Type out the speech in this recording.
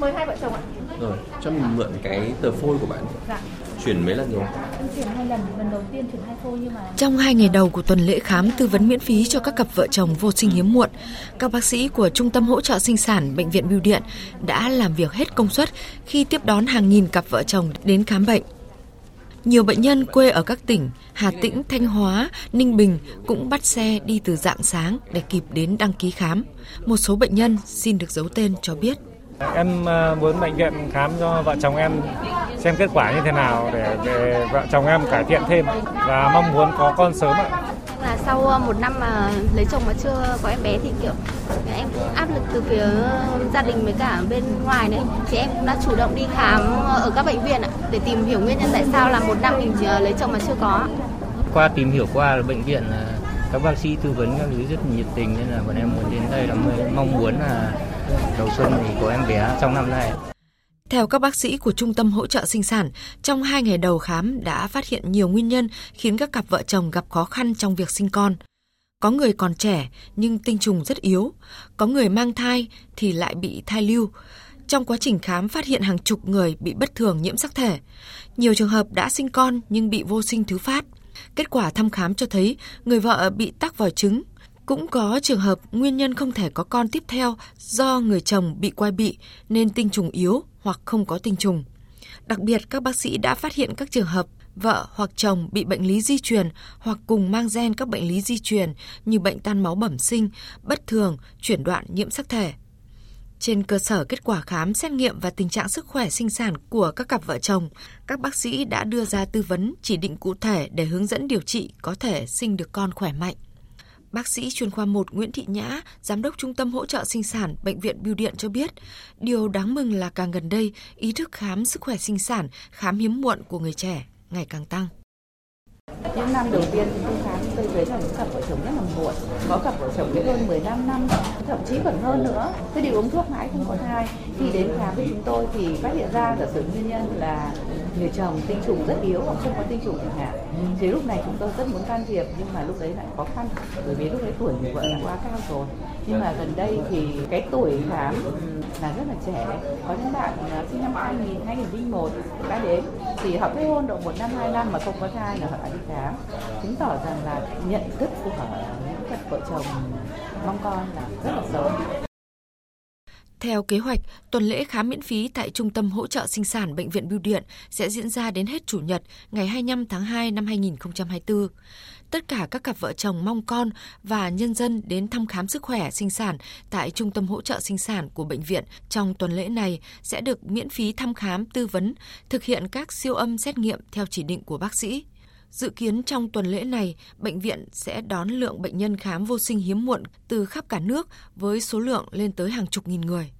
Mời hai vợ chồng ạ. Rồi, cho mình mượn cái tờ phôi của bạn. Dạ. Chuyển mấy lần rồi? Em chuyển hai lần, lần đầu tiên chuyển hai phôi nhưng mà Trong hai ngày đầu của tuần lễ khám tư vấn miễn phí cho các cặp vợ chồng vô sinh hiếm muộn, các bác sĩ của Trung tâm hỗ trợ sinh sản Bệnh viện Bưu Điện đã làm việc hết công suất khi tiếp đón hàng nghìn cặp vợ chồng đến khám bệnh. Nhiều bệnh nhân quê ở các tỉnh Hà Tĩnh, Thanh Hóa, Ninh Bình cũng bắt xe đi từ dạng sáng để kịp đến đăng ký khám. Một số bệnh nhân xin được giấu tên cho biết. Em ờ, muốn bệnh viện khám cho vợ chồng em xem kết quả như thế nào để, để vợ chồng em cải thiện thêm và mong muốn có con sớm ạ. là sau ờ, một năm mà lấy chồng mà chưa có em bé thì kiểu em cũng áp lực từ phía gia đình với cả bên ngoài đấy thì em cũng đã chủ động đi khám ở các bệnh viện ạ để tìm hiểu nguyên nhân tại sao là một năm mình ờ, lấy chồng mà chưa có qua tìm hiểu qua là bệnh viện các bác sĩ tư vấn các thứ rất nhiệt tình nên là bọn em muốn đến đây là mong muốn là đầu xuân thì em bé trong năm nay. Theo các bác sĩ của Trung tâm hỗ trợ sinh sản, trong hai ngày đầu khám đã phát hiện nhiều nguyên nhân khiến các cặp vợ chồng gặp khó khăn trong việc sinh con. Có người còn trẻ nhưng tinh trùng rất yếu, có người mang thai thì lại bị thai lưu. Trong quá trình khám phát hiện hàng chục người bị bất thường nhiễm sắc thể. Nhiều trường hợp đã sinh con nhưng bị vô sinh thứ phát. Kết quả thăm khám cho thấy người vợ bị tắc vòi trứng. Cũng có trường hợp nguyên nhân không thể có con tiếp theo do người chồng bị quai bị nên tinh trùng yếu hoặc không có tinh trùng. Đặc biệt các bác sĩ đã phát hiện các trường hợp vợ hoặc chồng bị bệnh lý di truyền hoặc cùng mang gen các bệnh lý di truyền như bệnh tan máu bẩm sinh, bất thường, chuyển đoạn nhiễm sắc thể. Trên cơ sở kết quả khám, xét nghiệm và tình trạng sức khỏe sinh sản của các cặp vợ chồng, các bác sĩ đã đưa ra tư vấn chỉ định cụ thể để hướng dẫn điều trị có thể sinh được con khỏe mạnh. Bác sĩ chuyên khoa 1 Nguyễn Thị Nhã, giám đốc Trung tâm hỗ trợ sinh sản Bệnh viện Bưu Điện cho biết, điều đáng mừng là càng gần đây, ý thức khám sức khỏe sinh sản, khám hiếm muộn của người trẻ ngày càng tăng. những năm đầu tiên tôi khám tôi thấy là những cặp vợ chồng rất là muộn có cặp vợ chồng đến hơn 15 năm thậm chí còn hơn nữa cứ đi uống thuốc mãi không có thai khi đến khám với chúng tôi thì phát hiện ra giả sử nguyên nhân là người chồng tinh trùng rất yếu hoặc không có tinh trùng chẳng hạn. Thì lúc này chúng tôi rất muốn can thiệp nhưng mà lúc đấy lại khó khăn, bởi vì lúc đấy tuổi người vợ đã quá cao rồi. Nhưng mà gần đây thì cái tuổi khám ừ, là rất là trẻ. Có những bạn ờ, sinh năm 2000 2001 đã đến. Thì họ kết hôn độ một năm, hai năm mà không có thai là họ đã đi khám. Chứng tỏ rằng là nhận thức của những cặp vợ chồng, mong con là rất là sớm. Theo kế hoạch, tuần lễ khám miễn phí tại Trung tâm hỗ trợ sinh sản Bệnh viện Bưu Điện sẽ diễn ra đến hết Chủ nhật ngày 25 tháng 2 năm 2024. Tất cả các cặp vợ chồng mong con và nhân dân đến thăm khám sức khỏe sinh sản tại Trung tâm hỗ trợ sinh sản của bệnh viện trong tuần lễ này sẽ được miễn phí thăm khám tư vấn, thực hiện các siêu âm xét nghiệm theo chỉ định của bác sĩ. Dự kiến trong tuần lễ này, bệnh viện sẽ đón lượng bệnh nhân khám vô sinh hiếm muộn từ khắp cả nước với số lượng lên tới hàng chục nghìn người.